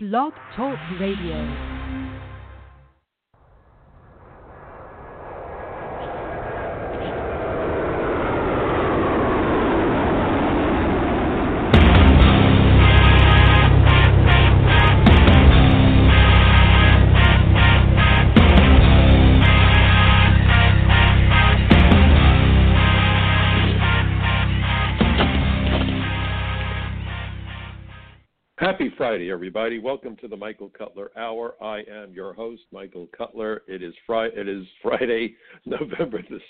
Blog Talk Radio. Friday, everybody. Welcome to the Michael Cutler Hour. I am your host, Michael Cutler. It is Friday, it is Friday, November the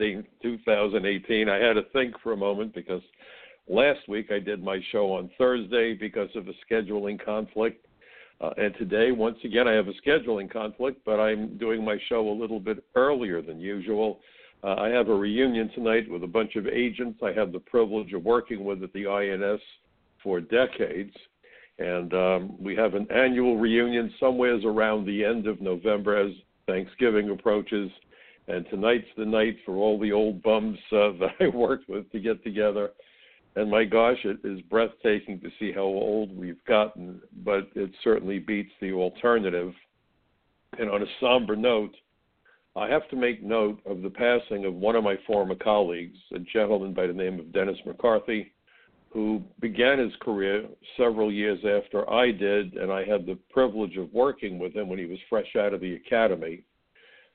16th, 2018. I had to think for a moment because last week I did my show on Thursday because of a scheduling conflict. Uh, and today, once again, I have a scheduling conflict, but I'm doing my show a little bit earlier than usual. Uh, I have a reunion tonight with a bunch of agents I have the privilege of working with at the INS for decades. And um, we have an annual reunion somewheres around the end of November as Thanksgiving approaches. And tonight's the night for all the old bums uh, that I worked with to get together. And my gosh, it is breathtaking to see how old we've gotten, but it certainly beats the alternative. And on a somber note, I have to make note of the passing of one of my former colleagues, a gentleman by the name of Dennis McCarthy who began his career several years after I did, and I had the privilege of working with him when he was fresh out of the academy.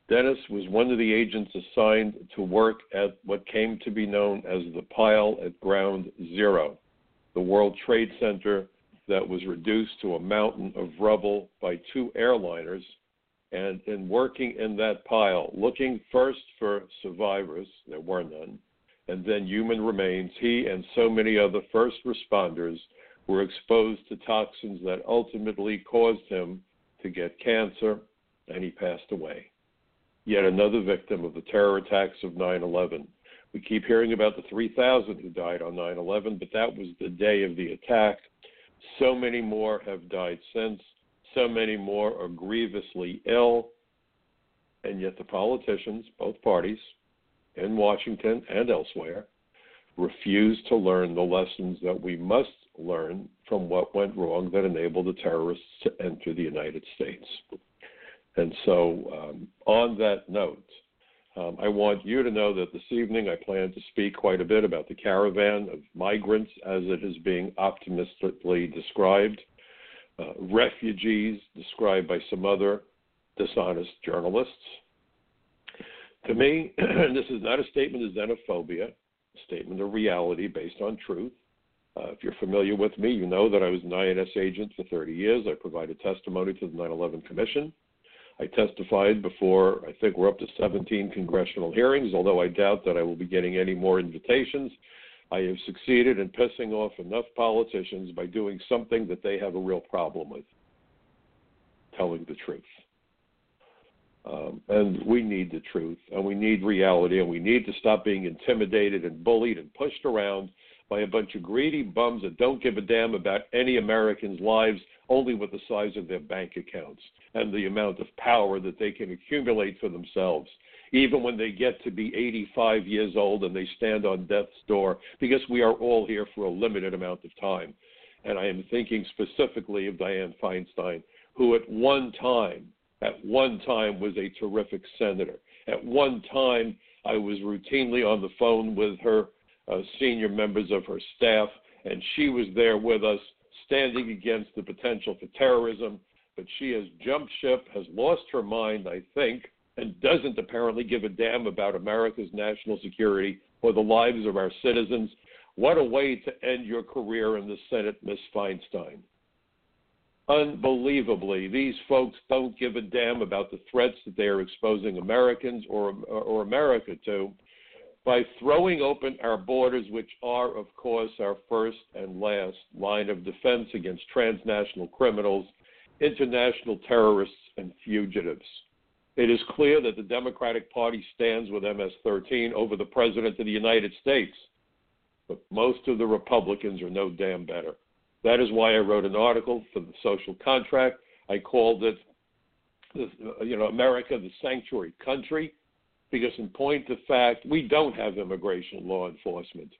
Dennis was one of the agents assigned to work at what came to be known as the pile at Ground Zero, the World Trade Center that was reduced to a mountain of rubble by two airliners. And in working in that pile, looking first for survivors, there were none, and then human remains, he and so many other first responders were exposed to toxins that ultimately caused him to get cancer, and he passed away. Yet another victim of the terror attacks of 9 11. We keep hearing about the 3,000 who died on 9 11, but that was the day of the attack. So many more have died since. So many more are grievously ill. And yet the politicians, both parties, in Washington and elsewhere refuse to learn the lessons that we must learn from what went wrong that enabled the terrorists to enter the United States. And so, um, on that note, um, I want you to know that this evening I plan to speak quite a bit about the caravan of migrants as it is being optimistically described, uh, refugees described by some other dishonest journalists, to me, this is not a statement of xenophobia, a statement of reality based on truth. Uh, if you're familiar with me, you know that I was an INS agent for 30 years. I provided testimony to the 9 11 Commission. I testified before, I think we're up to 17 congressional hearings, although I doubt that I will be getting any more invitations. I have succeeded in pissing off enough politicians by doing something that they have a real problem with telling the truth. Um, and we need the truth, and we need reality, and we need to stop being intimidated and bullied and pushed around by a bunch of greedy bums that don't give a damn about any Americans' lives, only with the size of their bank accounts and the amount of power that they can accumulate for themselves, even when they get to be 85 years old and they stand on death's door, because we are all here for a limited amount of time. And I am thinking specifically of Dianne Feinstein, who at one time at one time was a terrific senator. At one time, I was routinely on the phone with her uh, senior members of her staff, and she was there with us, standing against the potential for terrorism. But she has jumped ship, has lost her mind, I think, and doesn't apparently give a damn about America's national security or the lives of our citizens. What a way to end your career in the Senate, Miss Feinstein unbelievably, these folks don't give a damn about the threats that they are exposing Americans or, or America to by throwing open our borders, which are, of course, our first and last line of defense against transnational criminals, international terrorists, and fugitives. It is clear that the Democratic Party stands with MS 13 over the President of the United States, but most of the Republicans are no damn better. That is why I wrote an article for the social contract. I called it, you know, America the sanctuary country, because in point of fact, we don't have immigration law enforcement.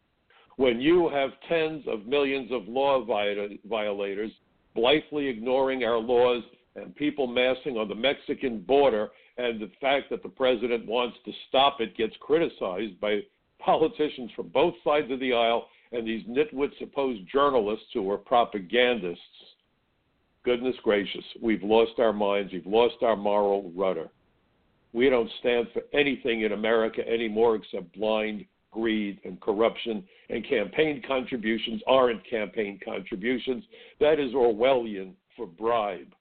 When you have tens of millions of law violators blithely ignoring our laws and people massing on the Mexican border, and the fact that the president wants to stop it gets criticized by politicians from both sides of the aisle and these nitwit supposed journalists who are propagandists. Goodness gracious, we've lost our minds, we've lost our moral rudder. We don't stand for anything in America anymore except blind greed and corruption, and campaign contributions aren't campaign contributions. That is Orwellian for bribe.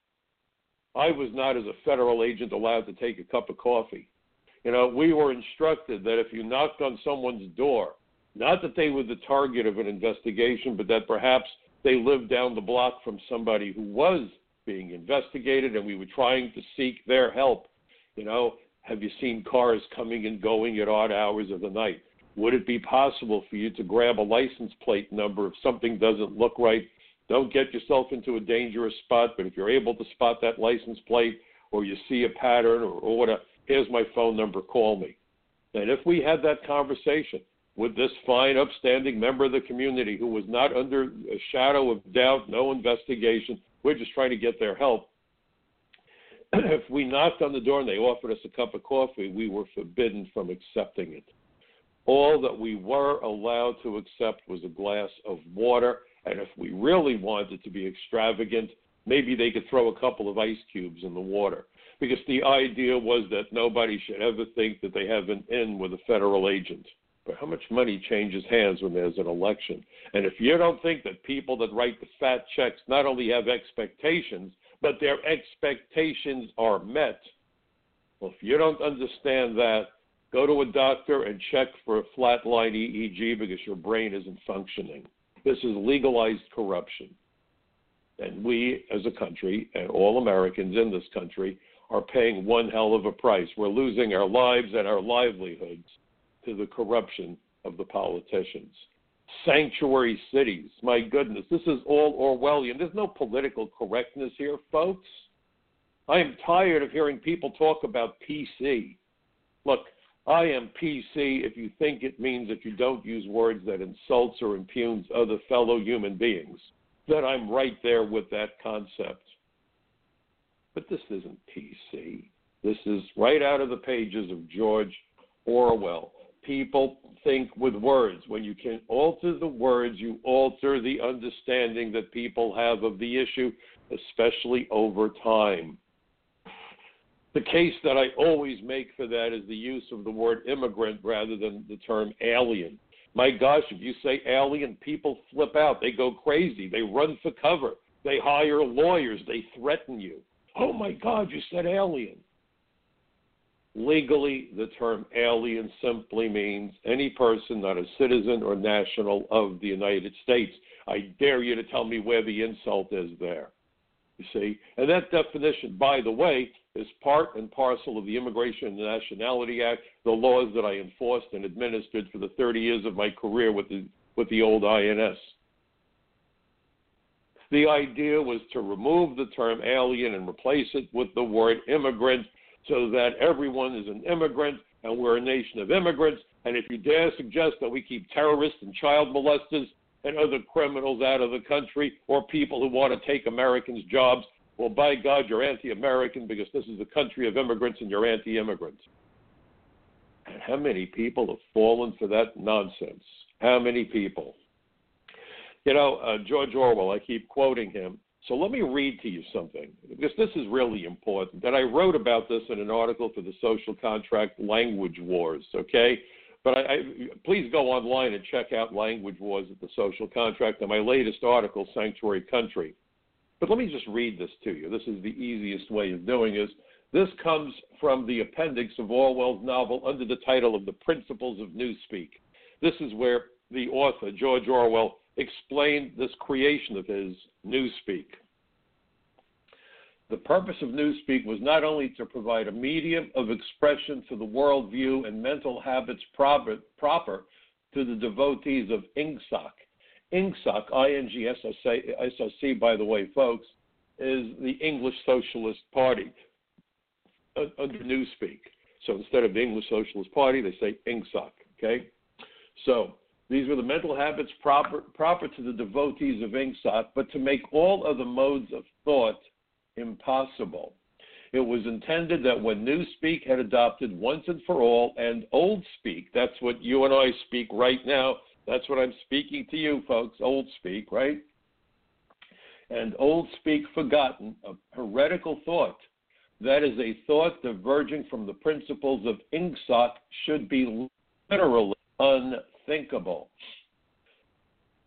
I was not, as a federal agent, allowed to take a cup of coffee. You know, we were instructed that if you knocked on someone's door, not that they were the target of an investigation, but that perhaps they lived down the block from somebody who was being investigated and we were trying to seek their help. You know, have you seen cars coming and going at odd hours of the night? Would it be possible for you to grab a license plate number if something doesn't look right? Don't get yourself into a dangerous spot, but if you're able to spot that license plate or you see a pattern or, or whatever, here's my phone number, call me. And if we had that conversation with this fine, upstanding member of the community who was not under a shadow of doubt, no investigation, we're just trying to get their help. if we knocked on the door and they offered us a cup of coffee, we were forbidden from accepting it. All that we were allowed to accept was a glass of water, and if we really wanted to be extravagant, maybe they could throw a couple of ice cubes in the water. Because the idea was that nobody should ever think that they have an in with a federal agent. But how much money changes hands when there's an election? And if you don't think that people that write the fat checks not only have expectations, but their expectations are met, well, if you don't understand that, go to a doctor and check for a flatline EEG because your brain isn't functioning. This is legalized corruption. And we, as a country, and all Americans in this country, are paying one hell of a price. We're losing our lives and our livelihoods to the corruption of the politicians. Sanctuary cities, my goodness, this is all Orwellian. There's no political correctness here, folks. I am tired of hearing people talk about PC. Look, I am PC if you think it means that you don't use words that insults or impugns other fellow human beings. Then I'm right there with that concept. But this isn't PC. This is right out of the pages of George Orwell. People think with words. When you can alter the words, you alter the understanding that people have of the issue, especially over time. The case that I always make for that is the use of the word immigrant rather than the term alien. My gosh, if you say alien, people flip out. They go crazy. They run for cover. They hire lawyers. They threaten you. Oh my God, you said alien. Legally, the term alien simply means any person not a citizen or national of the United States. I dare you to tell me where the insult is there. You see? And that definition, by the way, is part and parcel of the Immigration and Nationality Act, the laws that I enforced and administered for the 30 years of my career with the, with the old INS. The idea was to remove the term alien and replace it with the word immigrant so that everyone is an immigrant and we're a nation of immigrants. And if you dare suggest that we keep terrorists and child molesters and other criminals out of the country or people who want to take Americans' jobs, well, by God, you're anti American because this is a country of immigrants and you're anti immigrant. And how many people have fallen for that nonsense? How many people? You know, uh, George Orwell, I keep quoting him. So let me read to you something because this is really important. And I wrote about this in an article for the Social Contract Language Wars, okay? But I, I, please go online and check out Language Wars at the Social Contract and my latest article, Sanctuary Country. But let me just read this to you. This is the easiest way of doing is this comes from the appendix of Orwell's novel under the title of The Principles of Newspeak. This is where the author, George Orwell, explained this creation of his, Newspeak. The purpose of Newspeak was not only to provide a medium of expression for the worldview and mental habits proper, proper to the devotees of Ingsoc, INGSOC, I-N-G-S-O-C, by the way, folks, is the English Socialist Party uh, under Newspeak. So instead of the English Socialist Party, they say INGSOC, okay? So These were the mental habits proper, proper to the devotees of Ingsoc, but to make all other modes of thought impossible. It was intended that when New Speak had adopted once and for all, and Old Speak, that's what you and I speak right now, that's what I'm speaking to you folks, Old Speak, right? And Old Speak forgotten, a heretical thought, that is a thought diverging from the principles of Ingsoc, should be literally unthinkable.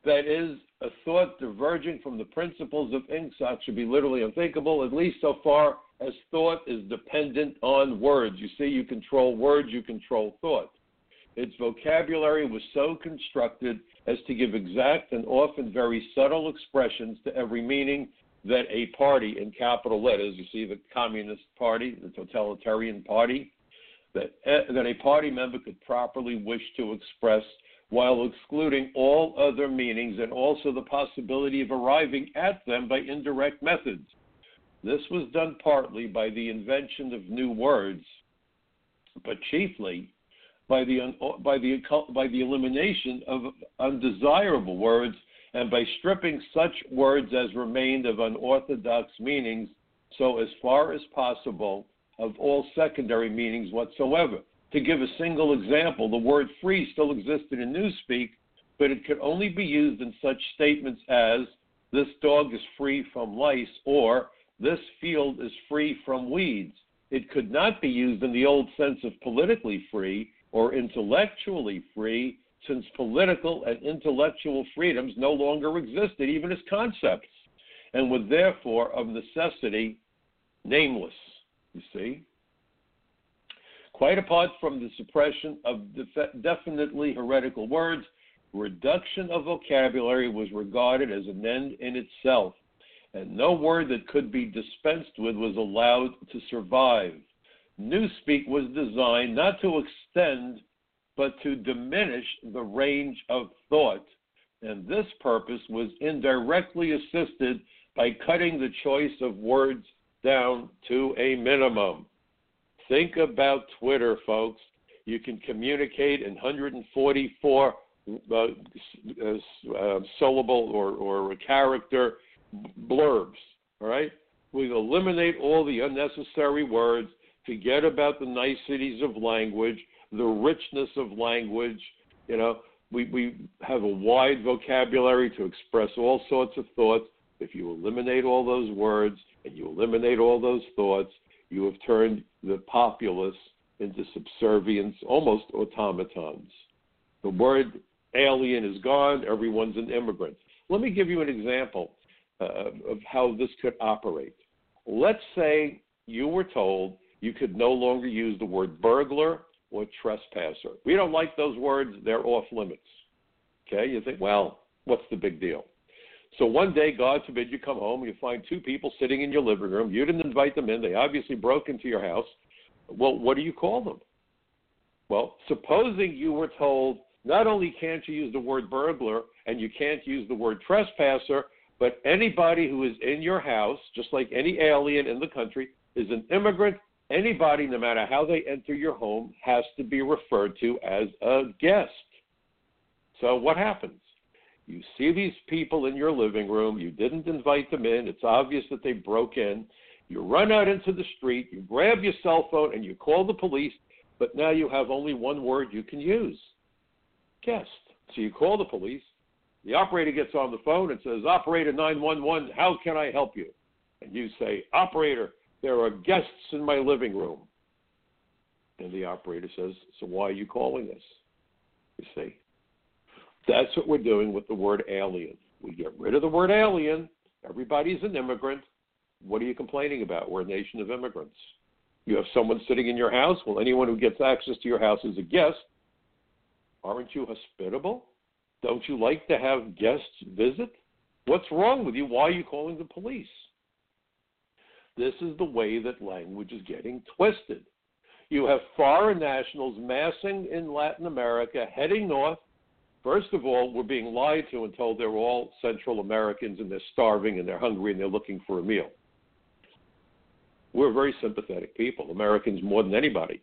That is, a thought diverging from the principles of Ingsoc should be literally unthinkable, at least so far as thought is dependent on words. You see, you control words, you control thought. Its vocabulary was so constructed as to give exact and often very subtle expressions to every meaning that a party in capital letters, you see the Communist Party, the totalitarian party, that, eh, that a party member could properly wish to express while excluding all other meanings and also the possibility of arriving at them by indirect methods. This was done partly by the invention of new words, but chiefly by the, by the, by the elimination of undesirable words and by stripping such words as remained of unorthodox meanings so as far as possible of all secondary meanings whatsoever. To give a single example, the word free still existed in Newspeak, but it could only be used in such statements as this dog is free from lice or this field is free from weeds. It could not be used in the old sense of politically free or intellectually free, since political and intellectual freedoms no longer existed, even as concepts, and were therefore of necessity nameless. You see? Quite apart from the suppression of def- definitely heretical words, reduction of vocabulary was regarded as an end in itself, and no word that could be dispensed with was allowed to survive. Newspeak was designed not to extend, but to diminish the range of thought, and this purpose was indirectly assisted by cutting the choice of words down to a minimum. Think about Twitter, folks. You can communicate in 144 uh, uh, syllable or, or character blurbs. All right? We eliminate all the unnecessary words, forget about the niceties of language, the richness of language. You know, we, we have a wide vocabulary to express all sorts of thoughts. If you eliminate all those words, and you eliminate all those thoughts, you have turned the populace into subservience, almost automatons. The word alien is gone, everyone's an immigrant. Let me give you an example uh, of how this could operate. Let's say you were told you could no longer use the word burglar or trespasser. We don't like those words, they're off limits. Okay, you think, well, what's the big deal? So one day, God forbid, you come home, you find two people sitting in your living room. You didn't invite them in. They obviously broke into your house. Well, what do you call them? Well, supposing you were told not only can't you use the word burglar and you can't use the word trespasser, but anybody who is in your house, just like any alien in the country, is an immigrant. Anybody, no matter how they enter your home, has to be referred to as a guest. So what happens? You see these people in your living room. You didn't invite them in. It's obvious that they broke in. You run out into the street. You grab your cell phone and you call the police. But now you have only one word you can use guest. So you call the police. The operator gets on the phone and says, Operator 911, how can I help you? And you say, Operator, there are guests in my living room. And the operator says, So why are you calling us? You see. That's what we're doing with the word alien. We get rid of the word alien. Everybody's an immigrant. What are you complaining about? We're a nation of immigrants. You have someone sitting in your house. Well, anyone who gets access to your house is a guest. Aren't you hospitable? Don't you like to have guests visit? What's wrong with you? Why are you calling the police? This is the way that language is getting twisted. You have foreign nationals massing in Latin America, heading north, First of all, we're being lied to and told they're all Central Americans and they're starving and they're hungry and they're looking for a meal. We're very sympathetic people, Americans more than anybody.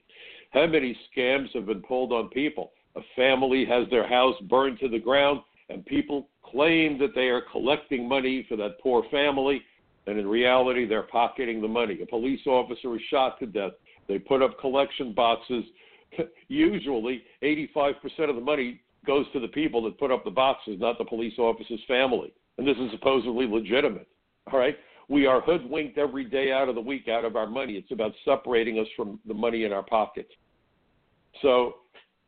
How many scams have been pulled on people? a family has their house burned to the ground, and people claim that they are collecting money for that poor family, and in reality, they're pocketing the money. A police officer is shot to death. They put up collection boxes. Usually, 85% of the money goes to the people that put up the boxes, not the police officer's family. And this is supposedly legitimate. All right? We are hoodwinked every day out of the week out of our money. It's about separating us from the money in our pockets. So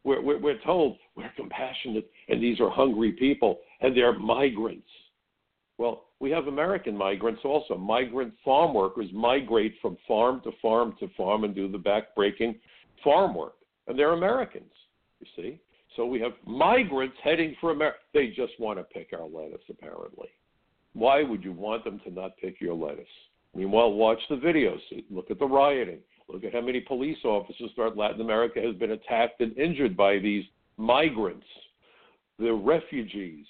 we're, we're, we're told we're compassionate, and these are hungry people, and they're migrants. Well, we have American migrants also. Migrant farm workers migrate from farm to farm to farm and do the backbreaking farm work. And they're Americans, you see. So we have migrants heading for America. They just want to pick our lettuce, apparently. Why would you want them to not pick your lettuce? Meanwhile, watch the videos. Look at the rioting. Look at how many police officers throughout Latin America has been attacked and injured by these migrants, the refugees.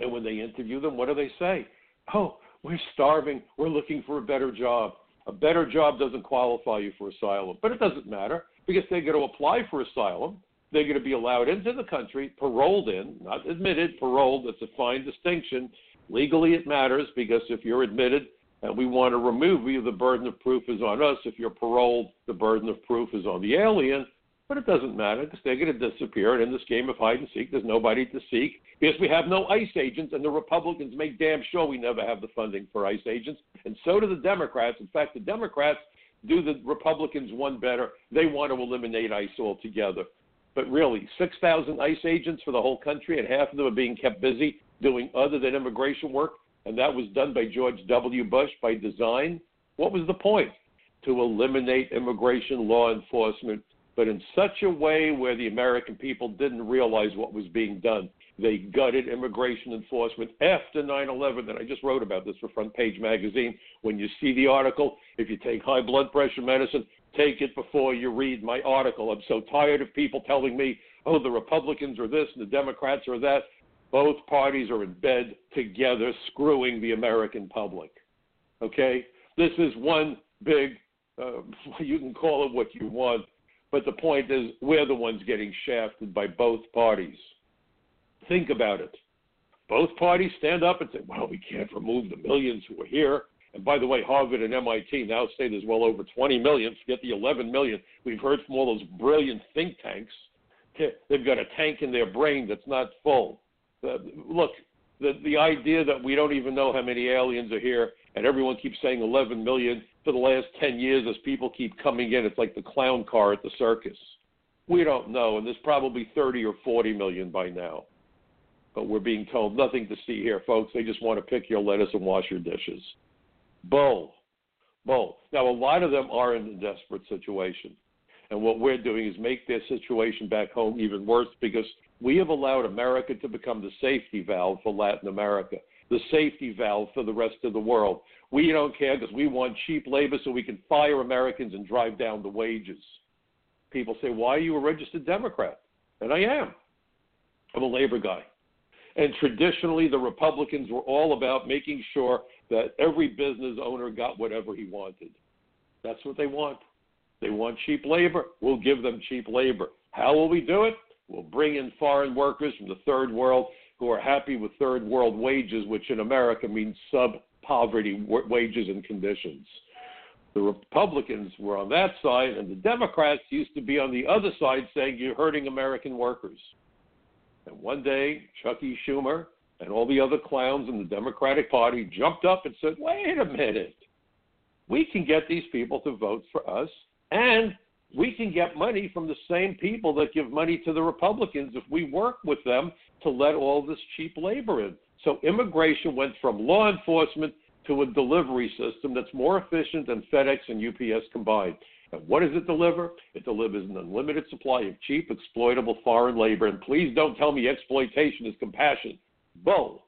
And when they interview them, what do they say? Oh, we're starving. We're looking for a better job. A better job doesn't qualify you for asylum, but it doesn't matter because they're going to apply for asylum. They're going to be allowed into the country, paroled in, not admitted, paroled. That's a fine distinction. Legally, it matters because if you're admitted and we want to remove you, the burden of proof is on us. If you're paroled, the burden of proof is on the alien. But it doesn't matter because they're going to disappear. And in this game of hide and seek, there's nobody to seek because we have no ICE agents, and the Republicans make damn sure we never have the funding for ICE agents. And so do the Democrats. In fact, the Democrats do the Republicans one better. They want to eliminate ICE altogether. But really, 6,000 ICE agents for the whole country, and half of them are being kept busy doing other than immigration work, and that was done by George W. Bush by design. What was the point? To eliminate immigration law enforcement, but in such a way where the American people didn't realize what was being done. They gutted immigration enforcement after 9 11. And I just wrote about this for Front Page Magazine. When you see the article, if you take high blood pressure medicine, take it before you read my article. I'm so tired of people telling me, oh, the Republicans are this and the Democrats are that. Both parties are in bed together, screwing the American public. Okay? This is one big, uh, you can call it what you want, but the point is, we're the ones getting shafted by both parties. Think about it. Both parties stand up and say, well, we can't remove the millions who are here. And by the way, Harvard and MIT now say there's well over 20 million. Forget the 11 million. We've heard from all those brilliant think tanks. They've got a tank in their brain that's not full. Uh, look, the, the idea that we don't even know how many aliens are here and everyone keeps saying 11 million for the last 10 years as people keep coming in, it's like the clown car at the circus. We don't know, and there's probably 30 or 40 million by now but we're being told nothing to see here, folks. They just want to pick your lettuce and wash your dishes. Bull. Bull. Now, a lot of them are in a desperate situation. And what we're doing is make their situation back home even worse because we have allowed America to become the safety valve for Latin America, the safety valve for the rest of the world. We don't care because we want cheap labor so we can fire Americans and drive down the wages. People say, Why are you a registered Democrat? And I am. I'm a labor guy. And traditionally, the Republicans were all about making sure that every business owner got whatever he wanted. That's what they want. They want cheap labor. We'll give them cheap labor. How will we do it? We'll bring in foreign workers from the third world who are happy with third world wages, which in America means sub poverty wages and conditions. The Republicans were on that side, and the Democrats used to be on the other side saying you're hurting American workers. And one day, Chuckie Schumer and all the other clowns in the Democratic Party jumped up and said, wait a minute. We can get these people to vote for us, and we can get money from the same people that give money to the Republicans if we work with them to let all this cheap labor in. So immigration went from law enforcement to a delivery system that's more efficient than FedEx and UPS combined. And what does it deliver? It delivers an unlimited supply of cheap, exploitable foreign labor. And please don't tell me exploitation is compassion. Bull.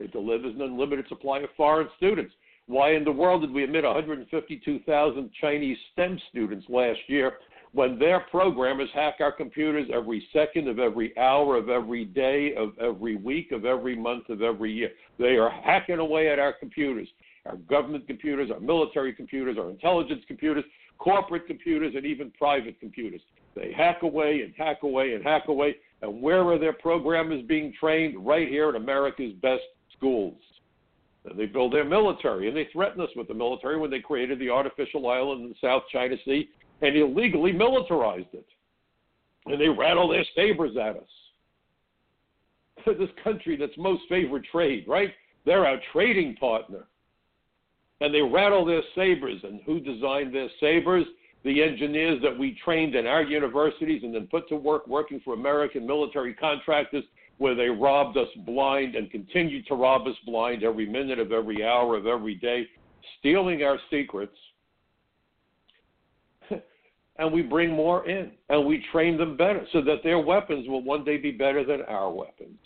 It delivers an unlimited supply of foreign students. Why in the world did we admit 152,000 Chinese STEM students last year when their programmers hack our computers every second of every hour of every day of every week of every month of every year? They are hacking away at our computers. our government computers, our military computers, our intelligence computers, corporate computers, and even private computers. They hack away and hack away and hack away. And where are their programmers being trained? Right here in America's best schools. And they build their military, and they threatened us with the military when they created the artificial island in the South China Sea and illegally militarized it. And they rattle their sabers at us. this country that's most favored trade, right? They're our trading partner. And they rattle their sabers. And who designed their sabers? The engineers that we trained in our universities and then put to work working for American military contractors where they robbed us blind and continue to rob us blind every minute of every hour of every day, stealing our secrets. and we bring more in and we train them better so that their weapons will one day be better than our weapons.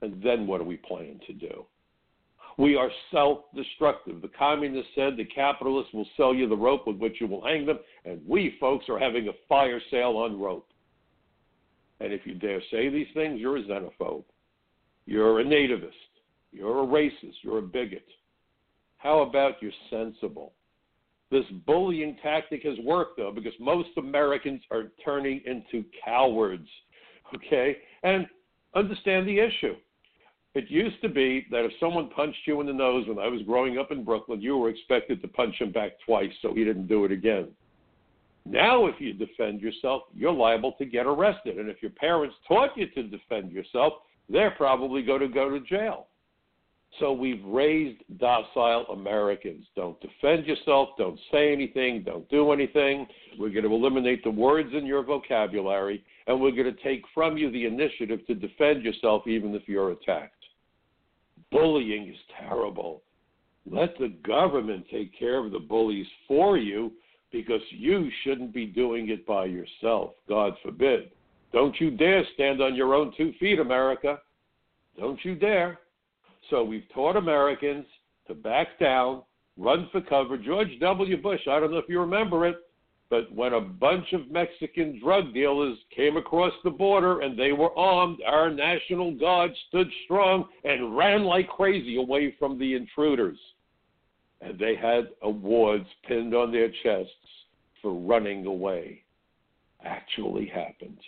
And then what do we plan to do? We are self destructive. The communists said the capitalists will sell you the rope with which you will hang them, and we folks are having a fire sale on rope. And if you dare say these things, you're a xenophobe. You're a nativist. You're a racist. You're a bigot. How about you're sensible? This bullying tactic has worked, though, because most Americans are turning into cowards. Okay? And understand the issue. It used to be that if someone punched you in the nose when I was growing up in Brooklyn, you were expected to punch him back twice so he didn't do it again. Now, if you defend yourself, you're liable to get arrested. And if your parents taught you to defend yourself, they're probably going to go to jail. So we've raised docile Americans. Don't defend yourself. Don't say anything. Don't do anything. We're going to eliminate the words in your vocabulary, and we're going to take from you the initiative to defend yourself even if you're attacked. Bullying is terrible. Let the government take care of the bullies for you because you shouldn't be doing it by yourself. God forbid. Don't you dare stand on your own two feet, America. Don't you dare. So we've taught Americans to back down, run for cover. George W. Bush, I don't know if you remember it, but when a bunch of Mexican drug dealers came across the border and they were armed, our National Guard stood strong and ran like crazy away from the intruders. And they had awards pinned on their chests for running away. Actually happened.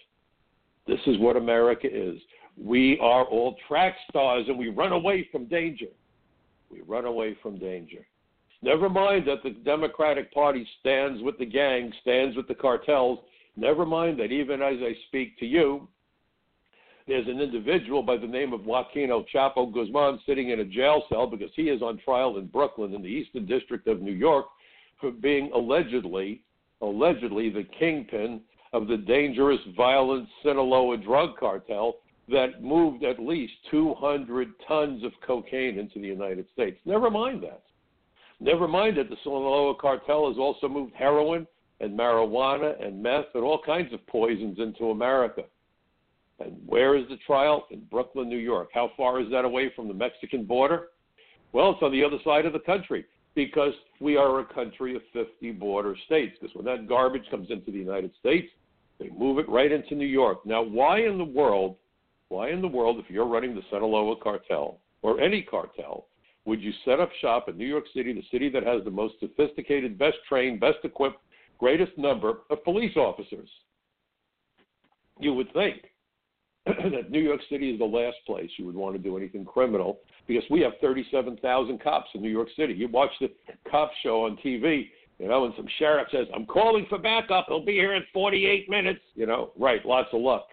This is what America is. We are all track stars and we run away from danger. We run away from danger. Never mind that the Democratic Party stands with the gang, stands with the cartels. Never mind that even as I speak to you, there's an individual by the name of Joaquin El Chapo Guzman sitting in a jail cell because he is on trial in Brooklyn in the Eastern District of New York for being allegedly, allegedly the kingpin of the dangerous, violent Sinaloa drug cartel that moved at least 200 tons of cocaine into the United States. Never mind that. Never mind that the Sinaloa cartel has also moved heroin and marijuana and meth and all kinds of poisons into America. And where is the trial? In Brooklyn, New York. How far is that away from the Mexican border? Well, it's on the other side of the country because we are a country of 50 border states. Because when that garbage comes into the United States, they move it right into New York. Now, why in the world, why in the world, if you're running the Sinaloa cartel or any cartel, would you set up shop in New York City, the city that has the most sophisticated, best trained, best equipped, greatest number of police officers? You would think that New York City is the last place you would want to do anything criminal because we have 37,000 cops in New York City. You watch the cop show on TV, you know, and some sheriff says, I'm calling for backup. He'll be here in 48 minutes. You know, right, lots of luck.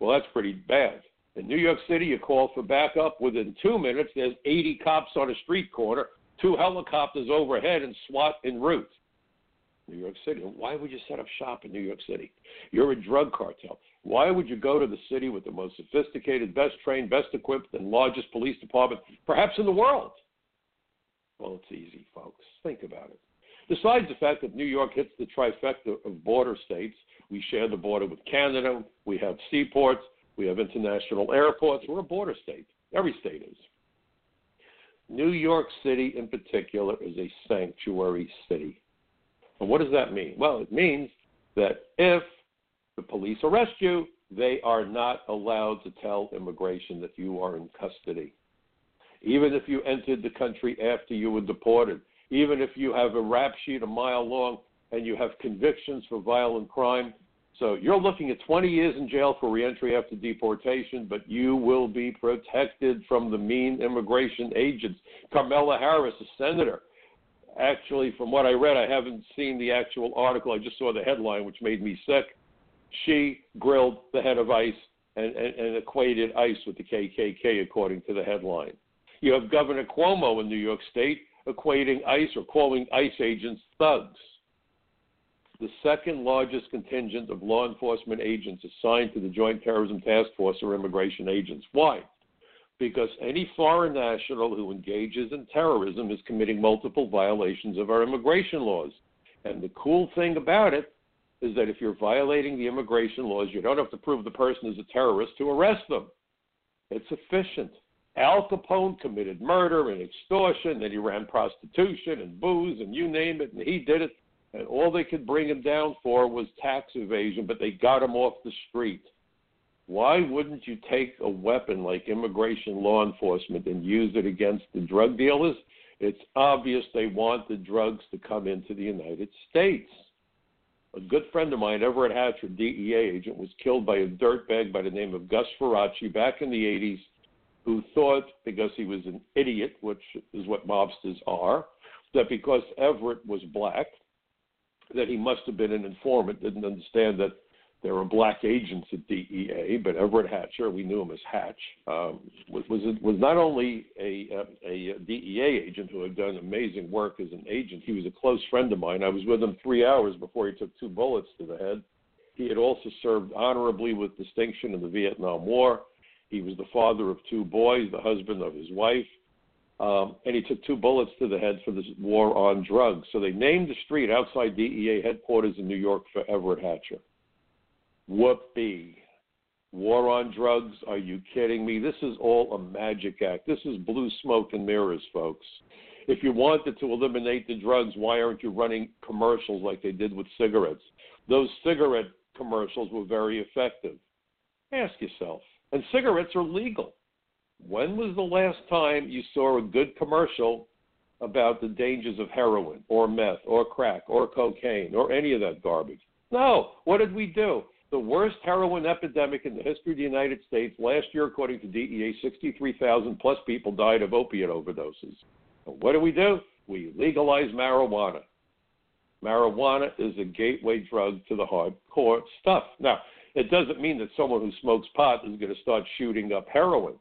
Well, that's pretty bad. In New York City, you call for backup. Within two minutes, there's 80 cops on a street corner, two helicopters overhead, and SWAT en route. New York City. Why would you set up shop in New York City? You're a drug cartel. Why would you go to the city with the most sophisticated, best trained, best equipped, and largest police department, perhaps in the world? Well, it's easy, folks. Think about it. Besides the fact that New York hits the trifecta of border states, we share the border with Canada, we have seaports, we have international airports. We're a border state. Every state is. New York City, in particular, is a sanctuary city. And what does that mean? Well, it means that if the police arrest you, they are not allowed to tell immigration that you are in custody. even if you entered the country after you were deported, even if you have a rap sheet a mile long and you have convictions for violent crime. So you're looking at 20 years in jail for reentry after deportation, but you will be protected from the mean immigration agents. Kamala Harris, a senator, actually, from what I read, I haven't seen the actual article. I just saw the headline, which made me sick. She grilled the head of ICE and, and, and equated ICE with the KKK, according to the headline. You have Governor Cuomo in New York State equating ICE or calling ICE agents thugs. The second largest contingent of law enforcement agents assigned to the Joint Terrorism Task Force are immigration agents. Why? Because any foreign national who engages in terrorism is committing multiple violations of our immigration laws. And the cool thing about it is that if you're violating the immigration laws, you don't have to prove the person is a terrorist to arrest them. It's efficient. Al Capone committed murder and extortion, and he ran prostitution and booze, and you name it, and he did it. And all they could bring him down for was tax evasion, but they got him off the street. Why wouldn't you take a weapon like immigration law enforcement and use it against the drug dealers? It's obvious they want the drugs to come into the United States. A good friend of mine, Everett Hatcher, DEA agent, was killed by a dirtbag by the name of Gus Farace back in the 80s who thought, because he was an idiot, which is what mobsters are, that because Everett was black, that he must have been an informant, didn't understand that there were black agents at DEA, but Everett Hatcher, we knew him as Hatch, um, was, was was not only a, a, a DEA agent who had done amazing work as an agent. He was a close friend of mine. I was with him three hours before he took two bullets to the head. He had also served honorably with distinction in the Vietnam War. He was the father of two boys, the husband of his wife, um, and he took two bullets to the head for this war on drugs. So they named the street outside DEA headquarters in New York for Everett Hatcher. Whoopee. War on drugs? Are you kidding me? This is all a magic act. This is blue smoke and mirrors, folks. If you wanted to eliminate the drugs, why aren't you running commercials like they did with cigarettes? Those cigarette commercials were very effective. Ask yourself, and cigarettes are legal. When was the last time you saw a good commercial about the dangers of heroin or meth or crack or cocaine or any of that garbage? No. What did we do? The worst heroin epidemic in the history of the United States. Last year, according to DEA, 63,000 plus people died of opiate overdoses. What do we do? We legalize marijuana. Marijuana is a gateway drug to the hardcore stuff. Now, it doesn't mean that someone who smokes pot is going to start shooting up heroin.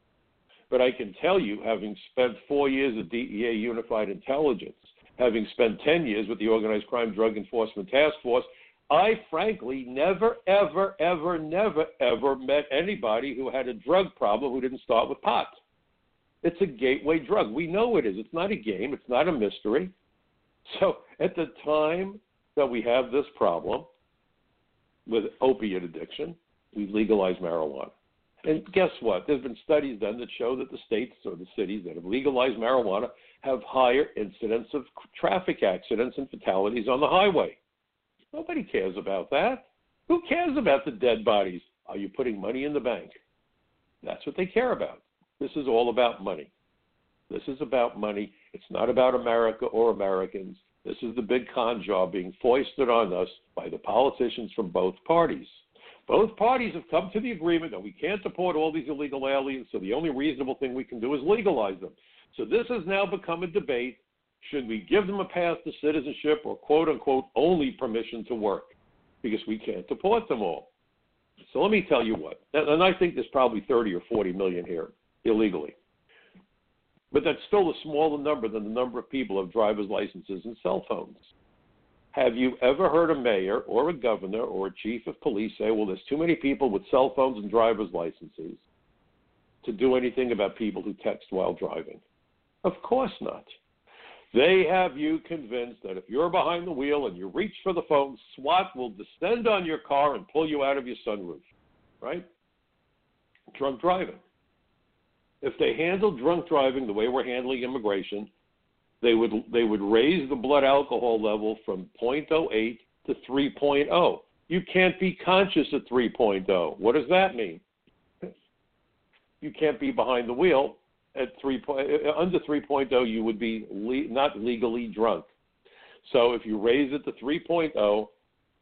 But I can tell you, having spent four years at DEA Unified Intelligence, having spent 10 years with the Organized Crime Drug Enforcement Task Force, I frankly never, ever, ever, never, ever met anybody who had a drug problem who didn't start with pot. It's a gateway drug. We know it is. It's not a game, it's not a mystery. So at the time that we have this problem, with opiate addiction, we legalize marijuana. And guess what? There's been studies done that show that the states or the cities that have legalized marijuana have higher incidence of traffic accidents and fatalities on the highway. Nobody cares about that. Who cares about the dead bodies? Are you putting money in the bank? That's what they care about. This is all about money. This is about money. It's not about America or Americans. This is the big con job being foisted on us by the politicians from both parties. Both parties have come to the agreement that we can't deport all these illegal aliens, so the only reasonable thing we can do is legalize them. So this has now become a debate. Should we give them a path to citizenship or quote unquote only permission to work? Because we can't deport them all. So let me tell you what, and I think there's probably 30 or 40 million here illegally. But that's still a smaller number than the number of people who have driver's licenses and cell phones. Have you ever heard a mayor or a governor or a chief of police say, well, there's too many people with cell phones and driver's licenses to do anything about people who text while driving? Of course not. They have you convinced that if you're behind the wheel and you reach for the phone, SWAT will descend on your car and pull you out of your sunroof, right? Drunk driving if they handle drunk driving the way we're handling immigration, they would they would raise the blood alcohol level from 0.08 to 3.0. You can't be conscious at 3.0. What does that mean? You can't be behind the wheel at three point uh, under 3.0, you would be le- not legally drunk. So if you raise it to 3.0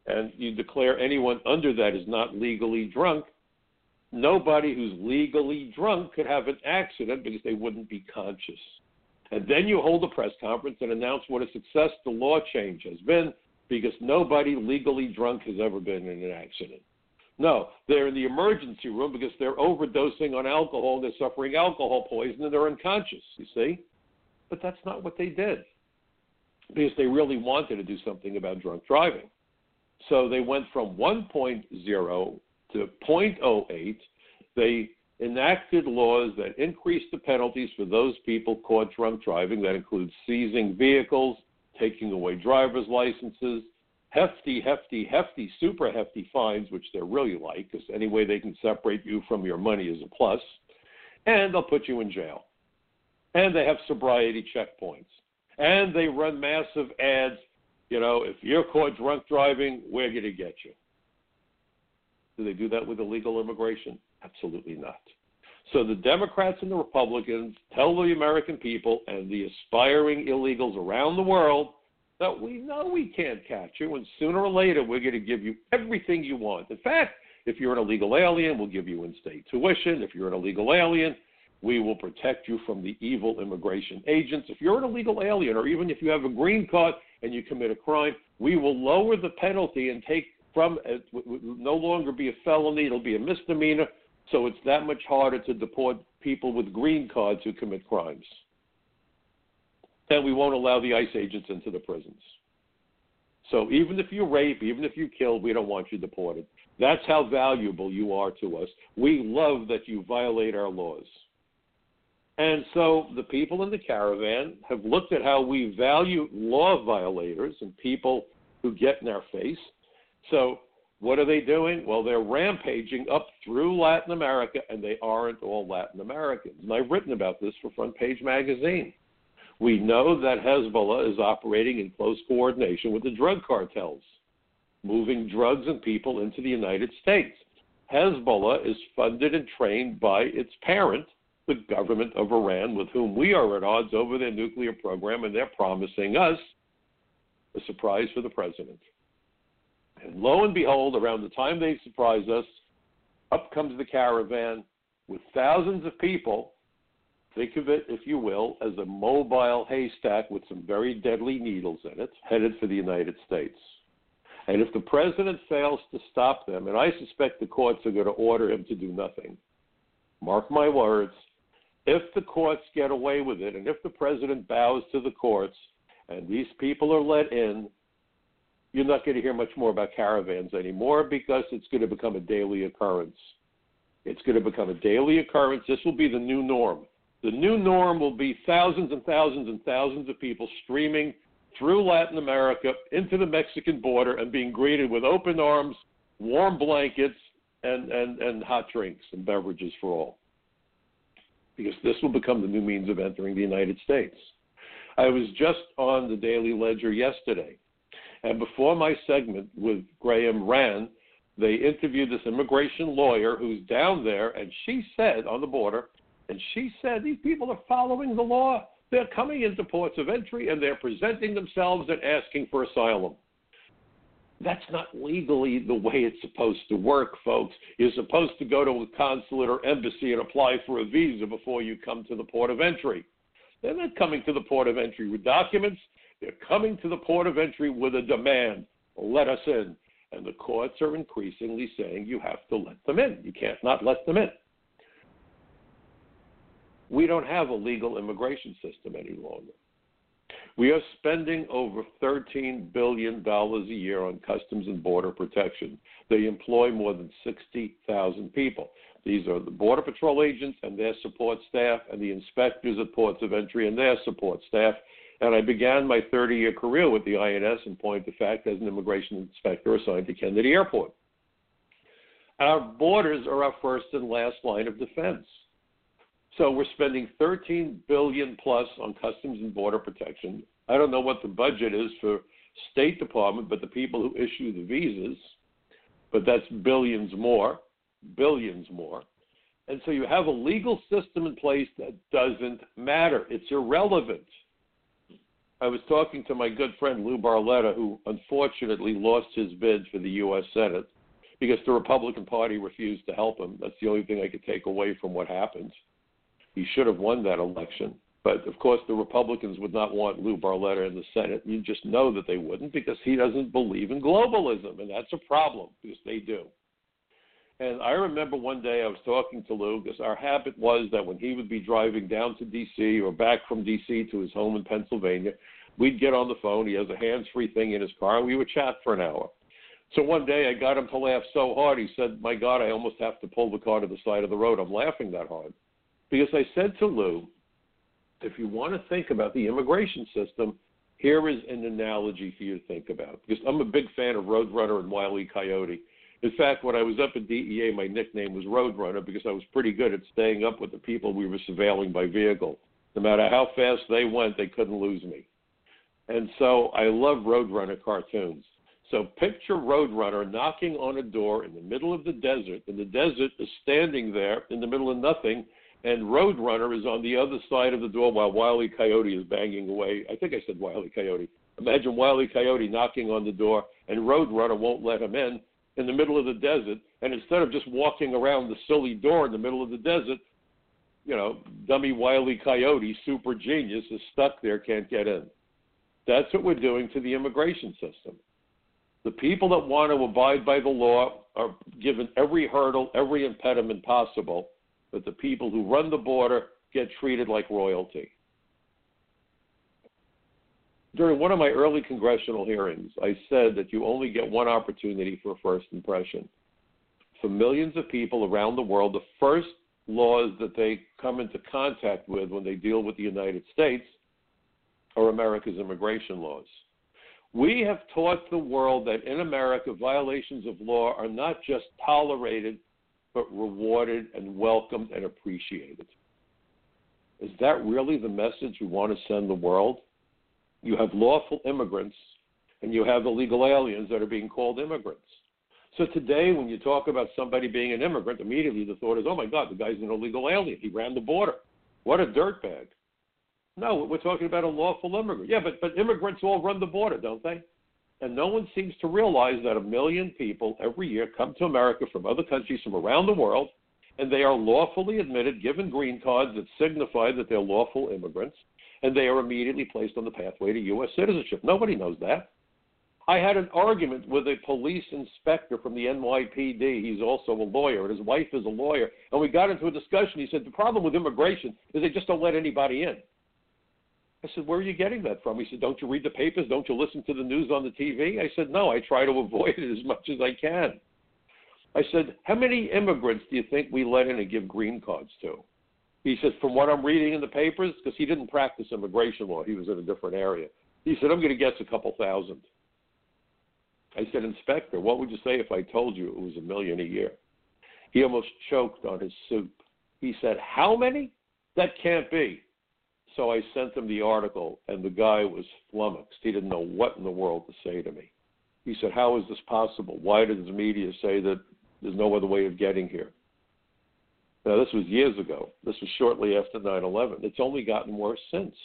and you declare anyone under that is not legally drunk, nobody who's legally drunk could have an accident because they wouldn't be conscious. And then you hold a press conference and announce what a success the law change has been because nobody legally drunk has ever been in an accident. No, they're in the emergency room because they're overdosing on alcohol, and they're suffering alcohol poisoning, and they're unconscious, you see? But that's not what they did because they really wanted to do something about drunk driving. So they went from 1.0 to 0.08. They enacted laws that increased the penalties for those people caught drunk driving. That includes seizing vehicles, taking away driver's licenses, hefty, hefty, hefty, super hefty fines, which they're really like, because any way they can separate you from your money is a plus, and they'll put you in jail. And they have sobriety checkpoints. And they run massive ads. You know, if you're caught drunk driving, we're going to get you. Do they do that with illegal immigration? Absolutely not. So the Democrats and the Republicans tell the American people and the aspiring illegals around the world that we know we can't catch you, and sooner or later we're going to give you everything you want. In fact, if you're an illegal alien, we'll give you in-state tuition. If you're an illegal alien, we will protect you from the evil immigration agents. If you're an illegal alien, or even if you have a green card and you commit a crime, we will lower the penalty and take from it will no longer be a felony; it'll be a misdemeanor. So it's that much harder to deport people with green cards who commit crimes. And we won't allow the ICE agents into the prisons. So even if you rape, even if you kill, we don't want you deported. That's how valuable you are to us. We love that you violate our laws. And so the people in the caravan have looked at how we value law violators and people who get in our face. So what are they doing? Well, they're rampaging up through Latin America, and they aren't all Latin Americans. And I've written about this for Front Page Magazine. We know that Hezbollah is operating in close coordination with the drug cartels, moving drugs and people into the United States. Hezbollah is funded and trained by its parent, the government of Iran, with whom we are at odds over their nuclear program, and they're promising us a surprise for the president. And lo and behold, around the time they surprise us, up comes the caravan with thousands of people. Think of it, if you will, as a mobile haystack with some very deadly needles in it, headed for the United States. And if the president fails to stop them, and I suspect the courts are going to order him to do nothing, mark my words, if the courts get away with it, and if the president bows to the courts, and these people are let in, you're not going to hear much more about caravans anymore because it's going to become a daily occurrence. It's going to become a daily occurrence. This will be the new norm. The new norm will be thousands and thousands and thousands of people streaming through Latin America into the Mexican border and being greeted with open arms, warm blankets, and, and, and hot drinks and beverages for all. Because this will become the new means of entering the United States. I was just on the Daily Ledger yesterday and before my segment with Graham ran, they interviewed this immigration lawyer who's down there, and she said on the border, and she said these people are following the law. They're coming into ports of entry and they're presenting themselves and asking for asylum. That's not legally the way it's supposed to work, folks. You're supposed to go to a consulate or embassy and apply for a visa before you come to the port of entry. They're not coming to the port of entry with documents. They're coming to the port of entry with a demand let us in. And the courts are increasingly saying you have to let them in. You can't not let them in. We don't have a legal immigration system any longer. We are spending over $13 billion a year on customs and border protection. They employ more than 60,000 people. These are the Border Patrol agents and their support staff, and the inspectors at ports of entry and their support staff, and I began my 30 year career with the INS in point of fact as an immigration inspector assigned to Kennedy Airport. Our borders are our first and last line of defense. So we're spending 13 billion plus on customs and border protection. I don't know what the budget is for State Department, but the people who issue the visas, but that's billions more, billions more. And so you have a legal system in place that doesn't matter. It's irrelevant. I was talking to my good friend Lou Barletta, who unfortunately lost his bid for the U.S. Senate because the Republican Party refused to help him. That's the only thing I could take away from what happened. He should have won that election. But of course, the Republicans would not want Lou Barletta in the Senate. You just know that they wouldn't because he doesn't believe in globalism, and that's a problem because they do. And I remember one day I was talking to Lou because our habit was that when he would be driving down to D.C. or back from D.C. to his home in Pennsylvania, we'd get on the phone. He has a hands-free thing in his car, and we would chat for an hour. So one day I got him to laugh so hard, he said, My God, I almost have to pull the car to the side of the road. I'm laughing that hard. Because I said to Lou, if you want to think about the immigration system, here is an analogy for you to think about. Because I'm a big fan of Roadrunner and Wile E. Coyote. In fact, when I was up at DEA, my nickname was Roadrunner because I was pretty good at staying up with the people we were surveilling by vehicle. No matter how fast they went, they couldn't lose me. And so I love Roadrunner cartoons. So picture Roadrunner knocking on a door in the middle of the desert, and the desert is standing there in the middle of nothing, and Roadrunner is on the other side of the door while Wiley Coyote is banging away. I think I said Wiley Coyote. Imagine Wiley Coyote knocking on the door, and Roadrunner won't let him in in the middle of the desert. And instead of just walking around the silly door in the middle of the desert, you know, dummy Wiley Coyote, super genius, is stuck there, can't get in. That's what we're doing to the immigration system. The people that want to abide by the law are given every hurdle, every impediment possible, but the people who run the border get treated like royalty. During one of my early congressional hearings, I said that you only get one opportunity for a first impression. For millions of people around the world, the first laws that they come into contact with when they deal with the United States are America's immigration laws. We have taught the world that in America, violations of law are not just tolerated, but rewarded and welcomed and appreciated. Is that really the message we want to send the world? You have lawful immigrants and you have illegal aliens that are being called immigrants. So today, when you talk about somebody being an immigrant, immediately the thought is, oh my God, the guy's an illegal alien. He ran the border. What a dirtbag. No, we're talking about a lawful immigrant. Yeah, but, but immigrants all run the border, don't they? And no one seems to realize that a million people every year come to America from other countries from around the world, and they are lawfully admitted, given green cards that signify that they're lawful immigrants, and they are immediately placed on the pathway to U.S. citizenship. Nobody knows that. I had an argument with a police inspector from the NYPD. He's also a lawyer, and his wife is a lawyer. And we got into a discussion. He said, The problem with immigration is they just don't let anybody in. I said, Where are you getting that from? He said, Don't you read the papers? Don't you listen to the news on the TV? I said, No, I try to avoid it as much as I can. I said, How many immigrants do you think we let in and give green cards to? He said, From what I'm reading in the papers, because he didn't practice immigration law, he was in a different area. He said, I'm going to guess a couple thousand. I said, Inspector, what would you say if I told you it was a million a year? He almost choked on his soup. He said, How many? That can't be. So I sent him the article, and the guy was flummoxed. He didn't know what in the world to say to me. He said, How is this possible? Why does the media say that there's no other way of getting here? Now, this was years ago. This was shortly after 9 11. It's only gotten worse since.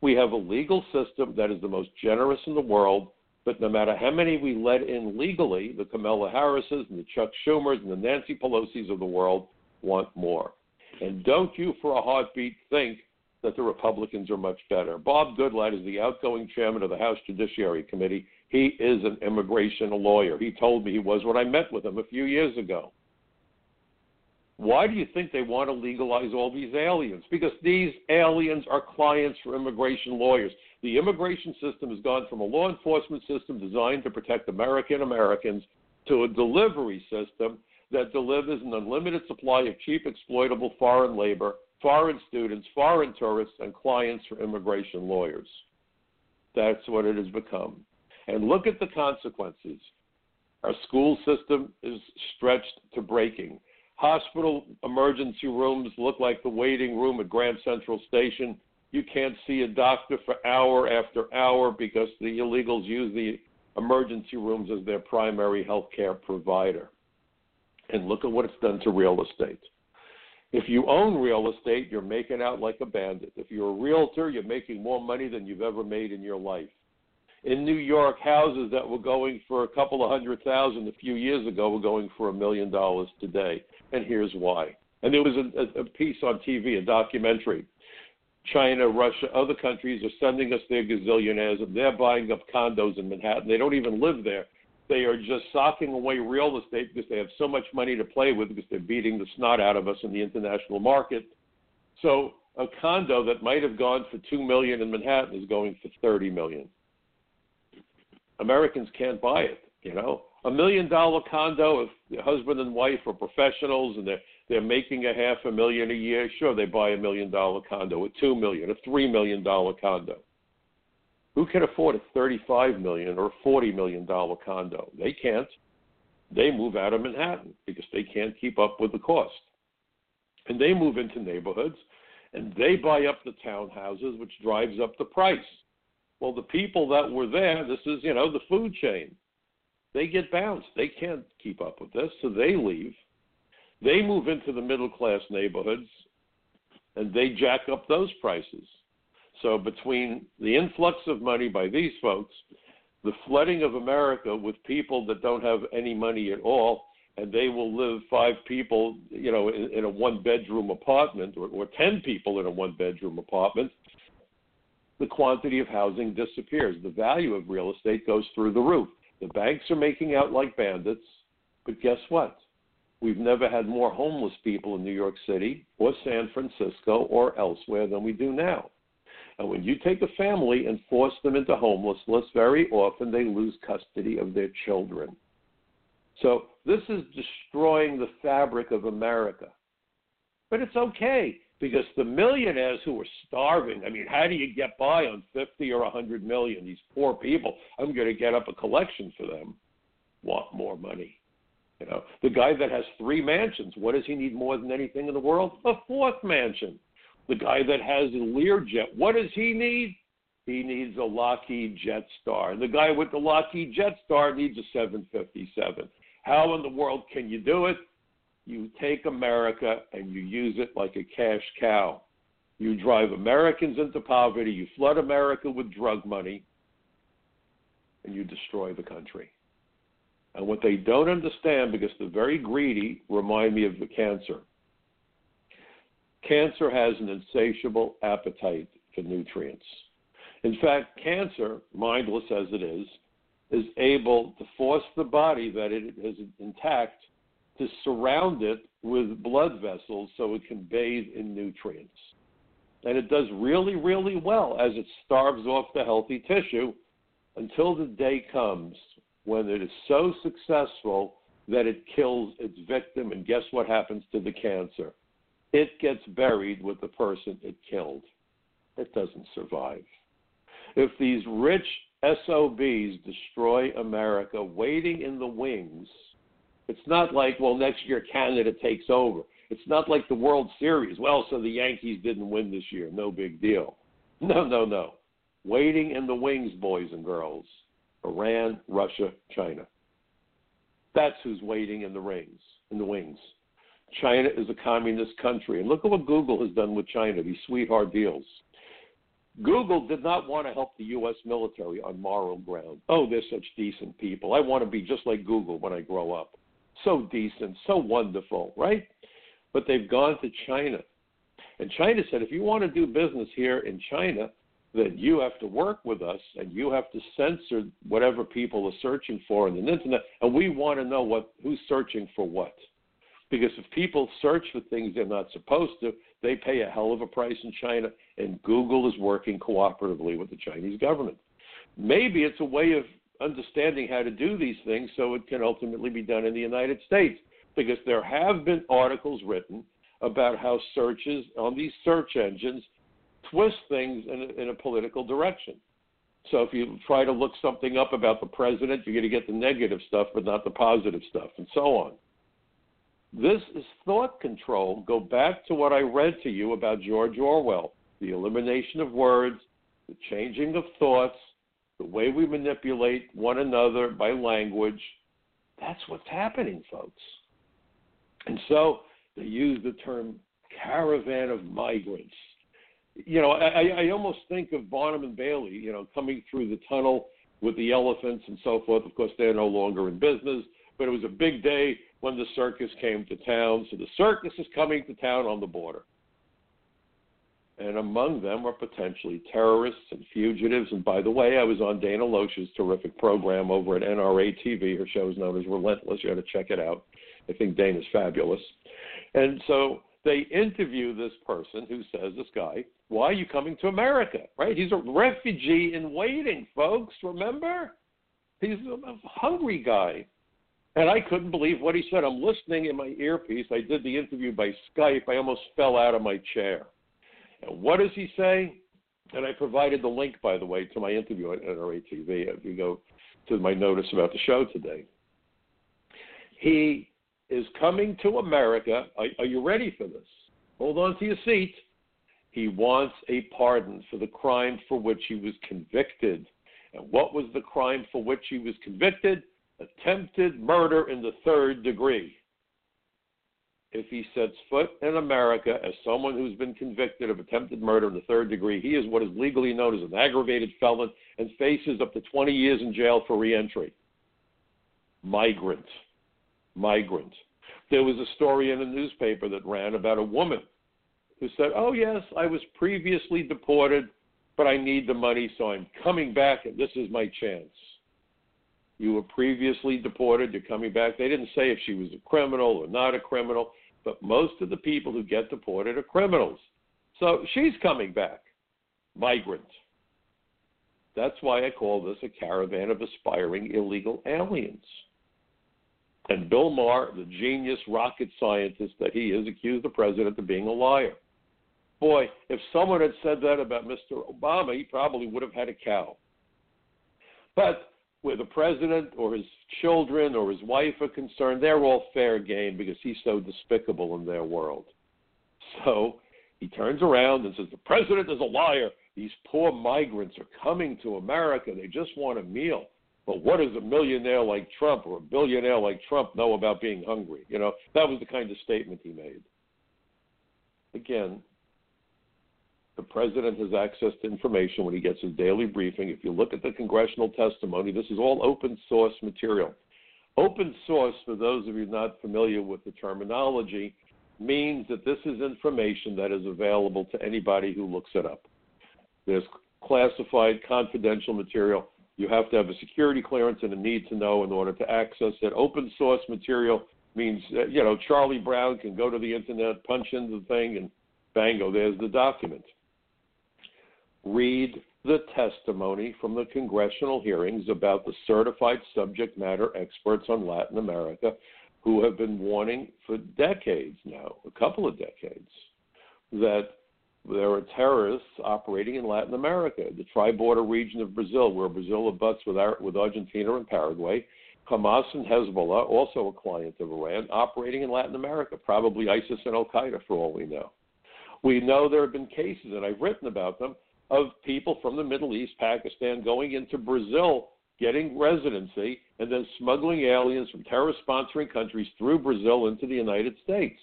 We have a legal system that is the most generous in the world, but no matter how many we let in legally, the Kamala Harrises and the Chuck Schumers and the Nancy Pelosi's of the world want more. And don't you for a heartbeat think that the Republicans are much better. Bob Goodlatte is the outgoing chairman of the House Judiciary Committee. He is an immigration lawyer. He told me he was when I met with him a few years ago. Why do you think they want to legalize all these aliens? Because these aliens are clients for immigration lawyers. The immigration system has gone from a law enforcement system designed to protect American Americans to a delivery system that delivers an unlimited supply of cheap, exploitable foreign labor foreign students, foreign tourists, and clients for immigration lawyers. That's what it has become. And look at the consequences. Our school system is stretched to breaking. Hospital emergency rooms look like the waiting room at Grand Central Station. You can't see a doctor for hour after hour because the illegals use the emergency rooms as their primary health care provider. And look at what it's done to real estate. If you own real estate, you're making out like a bandit. If you're a realtor, you're making more money than you've ever made in your life. In New York, houses that were going for a couple of hundred thousand a few years ago were going for a million dollars today. And here's why. And there was a, a piece on TV, a documentary. China, Russia, other countries are sending us their gazillionaires, and they're buying up condos in Manhattan. They don't even live there. They are just socking away real estate because they have so much money to play with because they're beating the snot out of us in the international market. So a condo that might have gone for two million in Manhattan is going for thirty million. Americans can't buy it. You know, a million dollar condo if the husband and wife are professionals and they're they're making a half a million a year. Sure, they buy a million dollar condo, a two million, a three million dollar condo. Who can afford a thirty-five million or a forty million dollar condo? They can't. They move out of Manhattan because they can't keep up with the cost, and they move into neighborhoods, and they buy up the townhouses, which drives up the price. Well, the people that were there, this is you know the food chain. They get bounced. They can't keep up with this, so they leave. They move into the middle class neighborhoods, and they jack up those prices. So between the influx of money by these folks, the flooding of America with people that don't have any money at all, and they will live five people, you know, in, in a one-bedroom apartment, or, or ten people in a one-bedroom apartment, the quantity of housing disappears. The value of real estate goes through the roof. The banks are making out like bandits, but guess what? We've never had more homeless people in New York City or San Francisco or elsewhere than we do now. And when you take a family and force them into homelessness, very often they lose custody of their children. So this is destroying the fabric of America. But it's okay because the millionaires who are starving, I mean, how do you get by on 50 or 100 million? These poor people, I'm going to get up a collection for them, want more money. You know, the guy that has three mansions, what does he need more than anything in the world? A fourth mansion. The guy that has a Learjet, what does he need? He needs a Lockheed Jetstar. And the guy with the Lockheed Jetstar needs a 757. How in the world can you do it? You take America and you use it like a cash cow. You drive Americans into poverty, you flood America with drug money, and you destroy the country. And what they don't understand, because the very greedy remind me of the cancer. Cancer has an insatiable appetite for nutrients. In fact, cancer, mindless as it is, is able to force the body that it is intact to surround it with blood vessels so it can bathe in nutrients. And it does really, really well as it starves off the healthy tissue until the day comes when it is so successful that it kills its victim. And guess what happens to the cancer? It gets buried with the person it killed. It doesn't survive. If these rich SOBs destroy America waiting in the wings, it's not like, well, next year Canada takes over. It's not like the World Series. Well, so the Yankees didn't win this year. No big deal. No, no, no. Waiting in the wings, boys and girls. Iran, Russia, China. That's who's waiting in the rings, in the wings. China is a communist country. And look at what Google has done with China, these sweetheart deals. Google did not want to help the U.S. military on moral ground. Oh, they're such decent people. I want to be just like Google when I grow up. So decent, so wonderful, right? But they've gone to China. And China said, if you want to do business here in China, then you have to work with us and you have to censor whatever people are searching for on the internet and we want to know what who's searching for what because if people search for things they're not supposed to they pay a hell of a price in china and google is working cooperatively with the chinese government maybe it's a way of understanding how to do these things so it can ultimately be done in the united states because there have been articles written about how searches on these search engines twist things in a, in a political direction. So if you try to look something up about the president, you're going to get the negative stuff, but not the positive stuff, and so on. This is thought control. Go back to what I read to you about George Orwell the elimination of words, the changing of thoughts, the way we manipulate one another by language. That's what's happening, folks. And so they use the term caravan of migrants. You know, I, I almost think of Barnum and Bailey, you know, coming through the tunnel with the elephants and so forth. Of course, they're no longer in business, but it was a big day when the circus came to town. So the circus is coming to town on the border. And among them are potentially terrorists and fugitives. And by the way, I was on Dana Loesch's terrific program over at NRA TV. Her show is known as Relentless. You got to check it out. I think Dana's fabulous. And so they interview this person who says, This guy, why are you coming to America? Right? He's a refugee in waiting, folks. Remember? He's a hungry guy. And I couldn't believe what he said. I'm listening in my earpiece. I did the interview by Skype. I almost fell out of my chair. What does he say? And I provided the link, by the way, to my interview at NRA TV if you go to my notice about the show today. He is coming to America. Are, are you ready for this? Hold on to your seat. He wants a pardon for the crime for which he was convicted. And what was the crime for which he was convicted? Attempted murder in the third degree. If he sets foot in America as someone who's been convicted of attempted murder in the third degree, he is what is legally known as an aggravated felon and faces up to 20 years in jail for reentry. Migrant migrant. There was a story in a newspaper that ran about a woman who said, Oh, yes, I was previously deported, but I need the money, so I'm coming back, and this is my chance. You were previously deported, you're coming back. They didn't say if she was a criminal or not a criminal, but most of the people who get deported are criminals. So she's coming back, migrant. That's why I call this a caravan of aspiring illegal aliens. And Bill Maher, the genius rocket scientist that he is, accused the president of being a liar. Boy, if someone had said that about Mr. Obama, he probably would have had a cow. But where the president or his children or his wife are concerned, they're all fair game because he's so despicable in their world. So he turns around and says, The president is a liar. These poor migrants are coming to America. They just want a meal. But what does a millionaire like Trump or a billionaire like Trump know about being hungry? You know, that was the kind of statement he made. Again, the president has access to information when he gets his daily briefing. If you look at the congressional testimony, this is all open source material. Open source, for those of you not familiar with the terminology, means that this is information that is available to anybody who looks it up. There's classified, confidential material you have to have a security clearance and a need to know in order to access it. Open source material means, uh, you know, Charlie Brown can go to the internet, punch in the thing, and bango, there's the document. Read the testimony from the congressional hearings about the certified subject matter experts on Latin America who have been warning for decades now, a couple of decades, that there are terrorists operating in Latin America, the tri-border region of Brazil, where Brazil abuts with, with Argentina and Paraguay. Hamas and Hezbollah, also a client of Iran, operating in Latin America, probably ISIS and Al Qaeda for all we know. We know there have been cases, and I've written about them, of people from the Middle East, Pakistan, going into Brazil, getting residency, and then smuggling aliens from terror sponsoring countries through Brazil into the United States.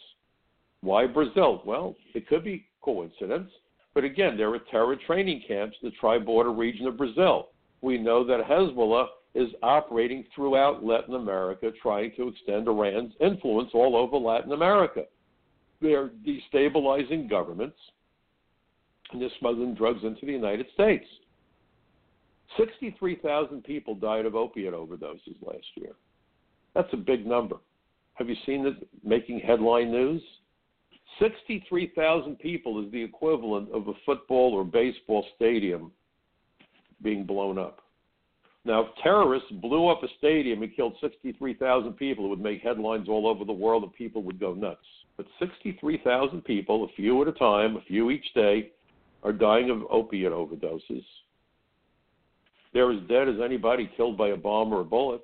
Why Brazil? Well, it could be coincidence. But again, there are terror training camps in the tri border region of Brazil. We know that Hezbollah is operating throughout Latin America, trying to extend Iran's influence all over Latin America. They're destabilizing governments and they're smuggling drugs into the United States. 63,000 people died of opiate overdoses last year. That's a big number. Have you seen it making headline news? 63,000 people is the equivalent of a football or baseball stadium being blown up. Now, if terrorists blew up a stadium and killed 63,000 people, it would make headlines all over the world and people would go nuts. But 63,000 people, a few at a time, a few each day, are dying of opiate overdoses. They're as dead as anybody killed by a bomb or a bullet.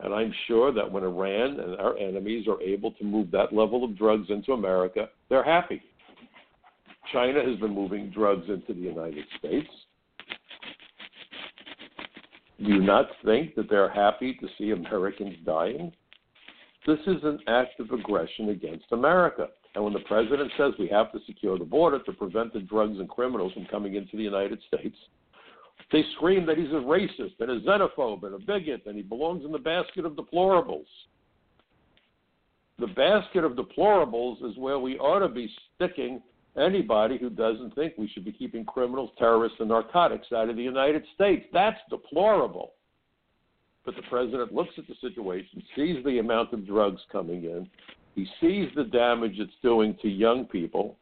And I'm sure that when Iran and our enemies are able to move that level of drugs into America, they're happy. China has been moving drugs into the United States. Do you not think that they're happy to see Americans dying? This is an act of aggression against America. And when the president says we have to secure the border to prevent the drugs and criminals from coming into the United States, they scream that he's a racist and a xenophobe and a bigot and he belongs in the basket of deplorables. The basket of deplorables is where we ought to be sticking anybody who doesn't think we should be keeping criminals, terrorists, and narcotics out of the United States. That's deplorable. But the president looks at the situation, sees the amount of drugs coming in, he sees the damage it's doing to young people,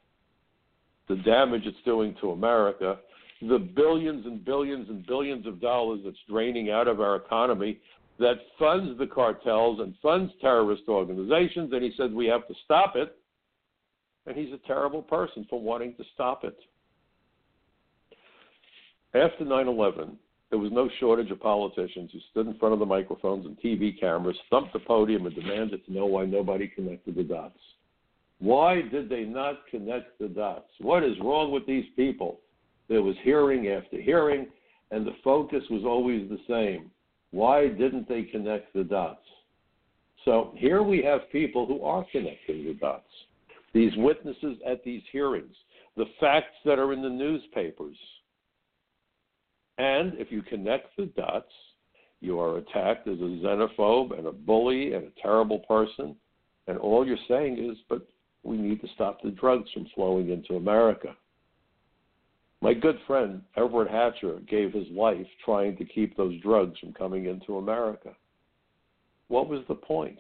the damage it's doing to America, the billions and billions and billions of dollars that's draining out of our economy that funds the cartels and funds terrorist organizations, and he says we have to stop it. And he's a terrible person for wanting to stop it. After 9 11, there was no shortage of politicians who stood in front of the microphones and TV cameras, thumped the podium, and demanded to know why nobody connected the dots. Why did they not connect the dots? What is wrong with these people? There was hearing after hearing, and the focus was always the same. Why didn't they connect the dots? So here we have people who are connecting the dots. These witnesses at these hearings, the facts that are in the newspapers, and if you connect the dots, you are attacked as a xenophobe and a bully and a terrible person. And all you're saying is, but we need to stop the drugs from flowing into America. My good friend Everett Hatcher gave his life trying to keep those drugs from coming into America. What was the point?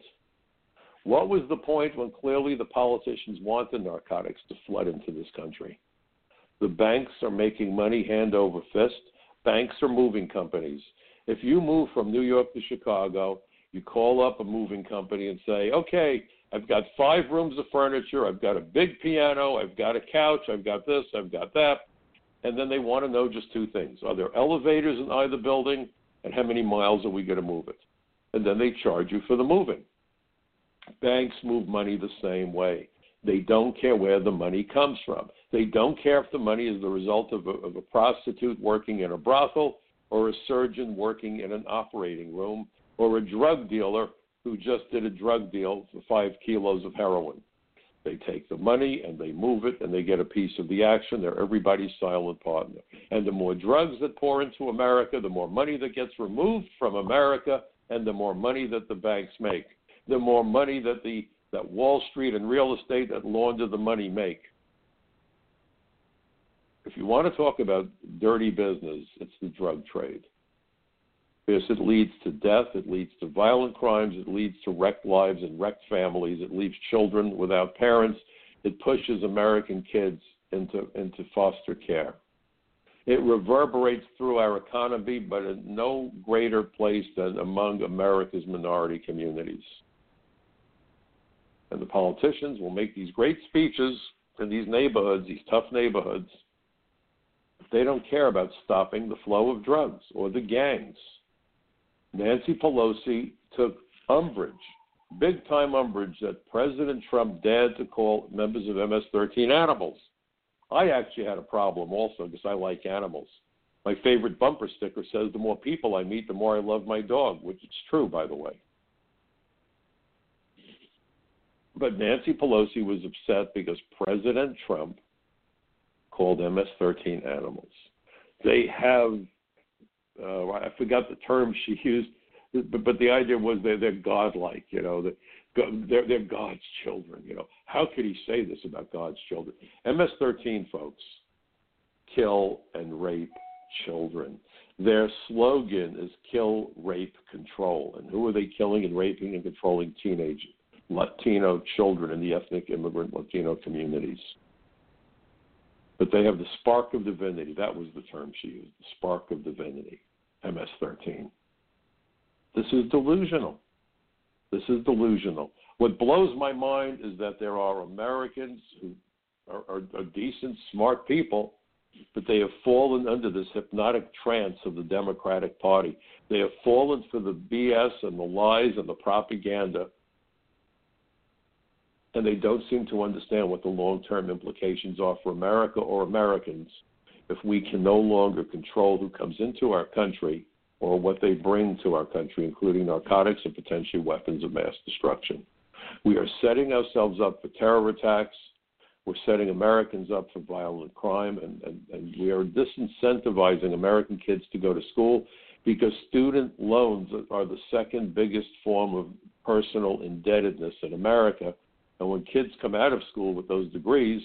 What was the point when clearly the politicians want the narcotics to flood into this country? The banks are making money hand over fist Banks are moving companies. If you move from New York to Chicago, you call up a moving company and say, okay, I've got five rooms of furniture, I've got a big piano, I've got a couch, I've got this, I've got that. And then they want to know just two things Are there elevators in either building? And how many miles are we going to move it? And then they charge you for the moving. Banks move money the same way. They don't care where the money comes from. They don't care if the money is the result of a, of a prostitute working in a brothel or a surgeon working in an operating room or a drug dealer who just did a drug deal for five kilos of heroin. They take the money and they move it and they get a piece of the action. They're everybody's silent partner. And the more drugs that pour into America, the more money that gets removed from America, and the more money that the banks make. The more money that the that Wall Street and real estate that launder the money make. If you want to talk about dirty business, it's the drug trade. Because it leads to death, it leads to violent crimes, it leads to wrecked lives and wrecked families, it leaves children without parents, it pushes American kids into, into foster care. It reverberates through our economy, but in no greater place than among America's minority communities. And the politicians will make these great speeches in these neighborhoods, these tough neighborhoods. They don't care about stopping the flow of drugs or the gangs. Nancy Pelosi took umbrage, big time umbrage, that President Trump dared to call members of MS 13 animals. I actually had a problem also because I like animals. My favorite bumper sticker says, The more people I meet, the more I love my dog, which is true, by the way. But Nancy Pelosi was upset because President Trump called MS 13 animals. They have, uh, I forgot the term she used, but, but the idea was they're, they're godlike, you know, they're, they're God's children, you know. How could he say this about God's children? MS 13 folks kill and rape children. Their slogan is kill, rape, control. And who are they killing and raping and controlling? Teenage Latino children in the ethnic immigrant Latino communities. But they have the spark of divinity. That was the term she used the spark of divinity, MS 13. This is delusional. This is delusional. What blows my mind is that there are Americans who are, are, are decent, smart people, but they have fallen under this hypnotic trance of the Democratic Party. They have fallen for the BS and the lies and the propaganda and they don't seem to understand what the long term implications are for America or Americans if we can no longer control who comes into our country or what they bring to our country, including narcotics and potentially weapons of mass destruction. We are setting ourselves up for terror attacks. We're setting Americans up for violent crime, and, and, and we are disincentivizing American kids to go to school because student loans are the second biggest form of personal indebtedness in America. And when kids come out of school with those degrees,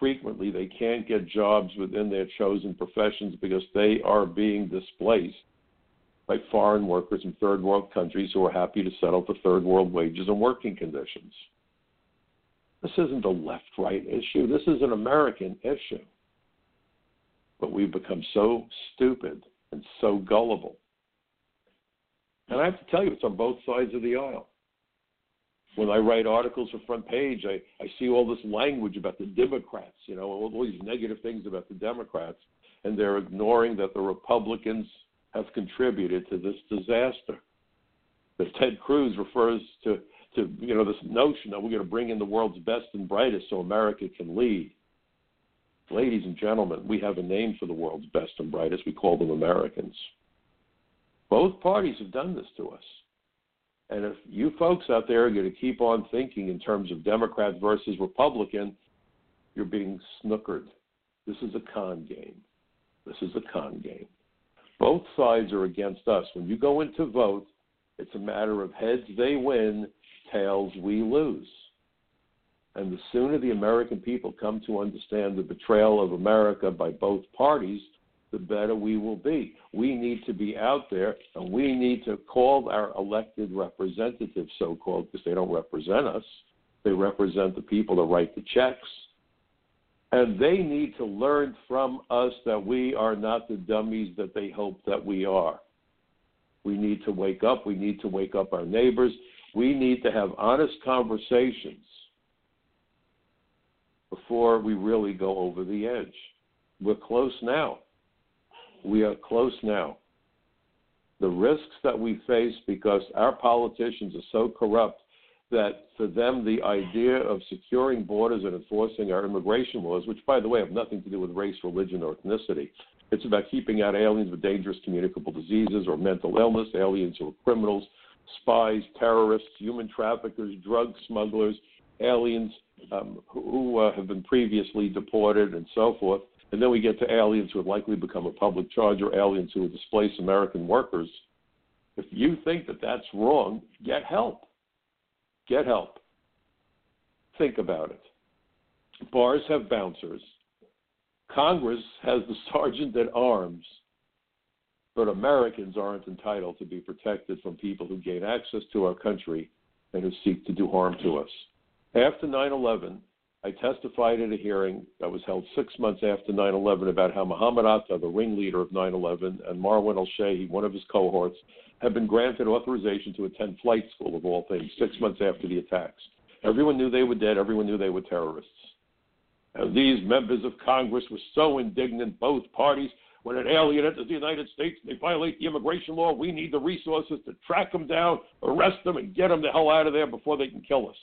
frequently they can't get jobs within their chosen professions because they are being displaced by foreign workers in third world countries who are happy to settle for third world wages and working conditions. This isn't a left right issue, this is an American issue. But we've become so stupid and so gullible. And I have to tell you, it's on both sides of the aisle. When I write articles for front page, I, I see all this language about the Democrats, you know, all, these negative things about the Democrats, and they're ignoring that the Republicans have contributed to this disaster. That Ted Cruz refers to, to you know, this notion that we're going to bring in the world's best and brightest so America can lead. Ladies and gentlemen, we have a name for the world's best and brightest. We call them Americans. Both parties have done this to us. And if you folks out there are going to keep on thinking in terms of Democrat versus Republican, you're being snookered. This is a con game. This is a con game. Both sides are against us. When you go into vote, it's a matter of heads they win, tails we lose. And the sooner the American people come to understand the betrayal of America by both parties, the better we will be. We need to be out there and we need to call our elected representatives, so called, because they don't represent us. They represent the people that write the checks. And they need to learn from us that we are not the dummies that they hope that we are. We need to wake up. We need to wake up our neighbors. We need to have honest conversations before we really go over the edge. We're close now. We are close now. The risks that we face because our politicians are so corrupt that for them the idea of securing borders and enforcing our immigration laws, which by the way have nothing to do with race, religion, or ethnicity, it's about keeping out aliens with dangerous communicable diseases or mental illness, aliens who are criminals, spies, terrorists, human traffickers, drug smugglers, aliens um, who uh, have been previously deported, and so forth. And then we get to aliens who have likely become a public charge or aliens who will displace American workers. If you think that that's wrong, get help. Get help. Think about it. Bars have bouncers. Congress has the sergeant at arms. But Americans aren't entitled to be protected from people who gain access to our country and who seek to do harm to us. After 9 11, I testified at a hearing that was held six months after 9 11 about how Mohammed Atta, the ringleader of 9 11, and Marwan al Shehhi, one of his cohorts, had been granted authorization to attend flight school, of all things, six months after the attacks. Everyone knew they were dead, everyone knew they were terrorists. And these members of Congress were so indignant, both parties. When an alien enters the United States they violate the immigration law, we need the resources to track them down, arrest them, and get them the hell out of there before they can kill us.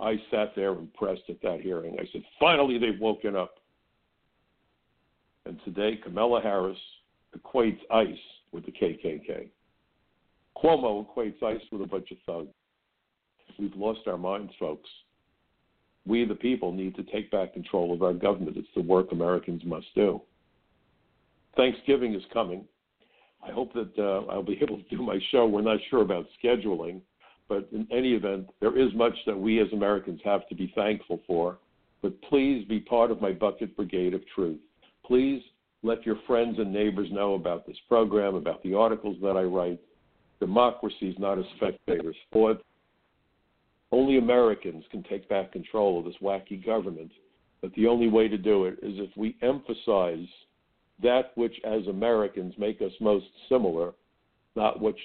I sat there impressed at that hearing. I said, finally, they've woken up. And today, Kamala Harris equates ICE with the KKK. Cuomo equates ICE with a bunch of thugs. We've lost our minds, folks. We, the people, need to take back control of our government. It's the work Americans must do. Thanksgiving is coming. I hope that uh, I'll be able to do my show. We're not sure about scheduling. But in any event, there is much that we as Americans have to be thankful for. But please be part of my bucket brigade of truth. Please let your friends and neighbors know about this program, about the articles that I write. Democracy is not a spectator sport. Only Americans can take back control of this wacky government. But the only way to do it is if we emphasize that which, as Americans, make us most similar, not which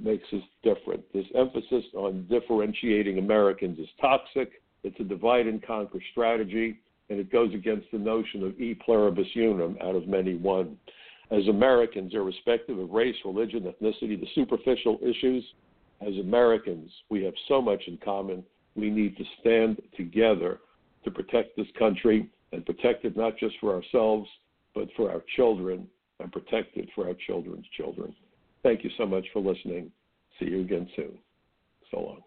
makes us different. This emphasis on differentiating Americans is toxic. It's a divide and conquer strategy, and it goes against the notion of e pluribus unum, out of many one. As Americans, irrespective of race, religion, ethnicity, the superficial issues, as Americans, we have so much in common. We need to stand together to protect this country and protect it not just for ourselves, but for our children and protect it for our children's children. Thank you so much for listening. See you again soon. So long.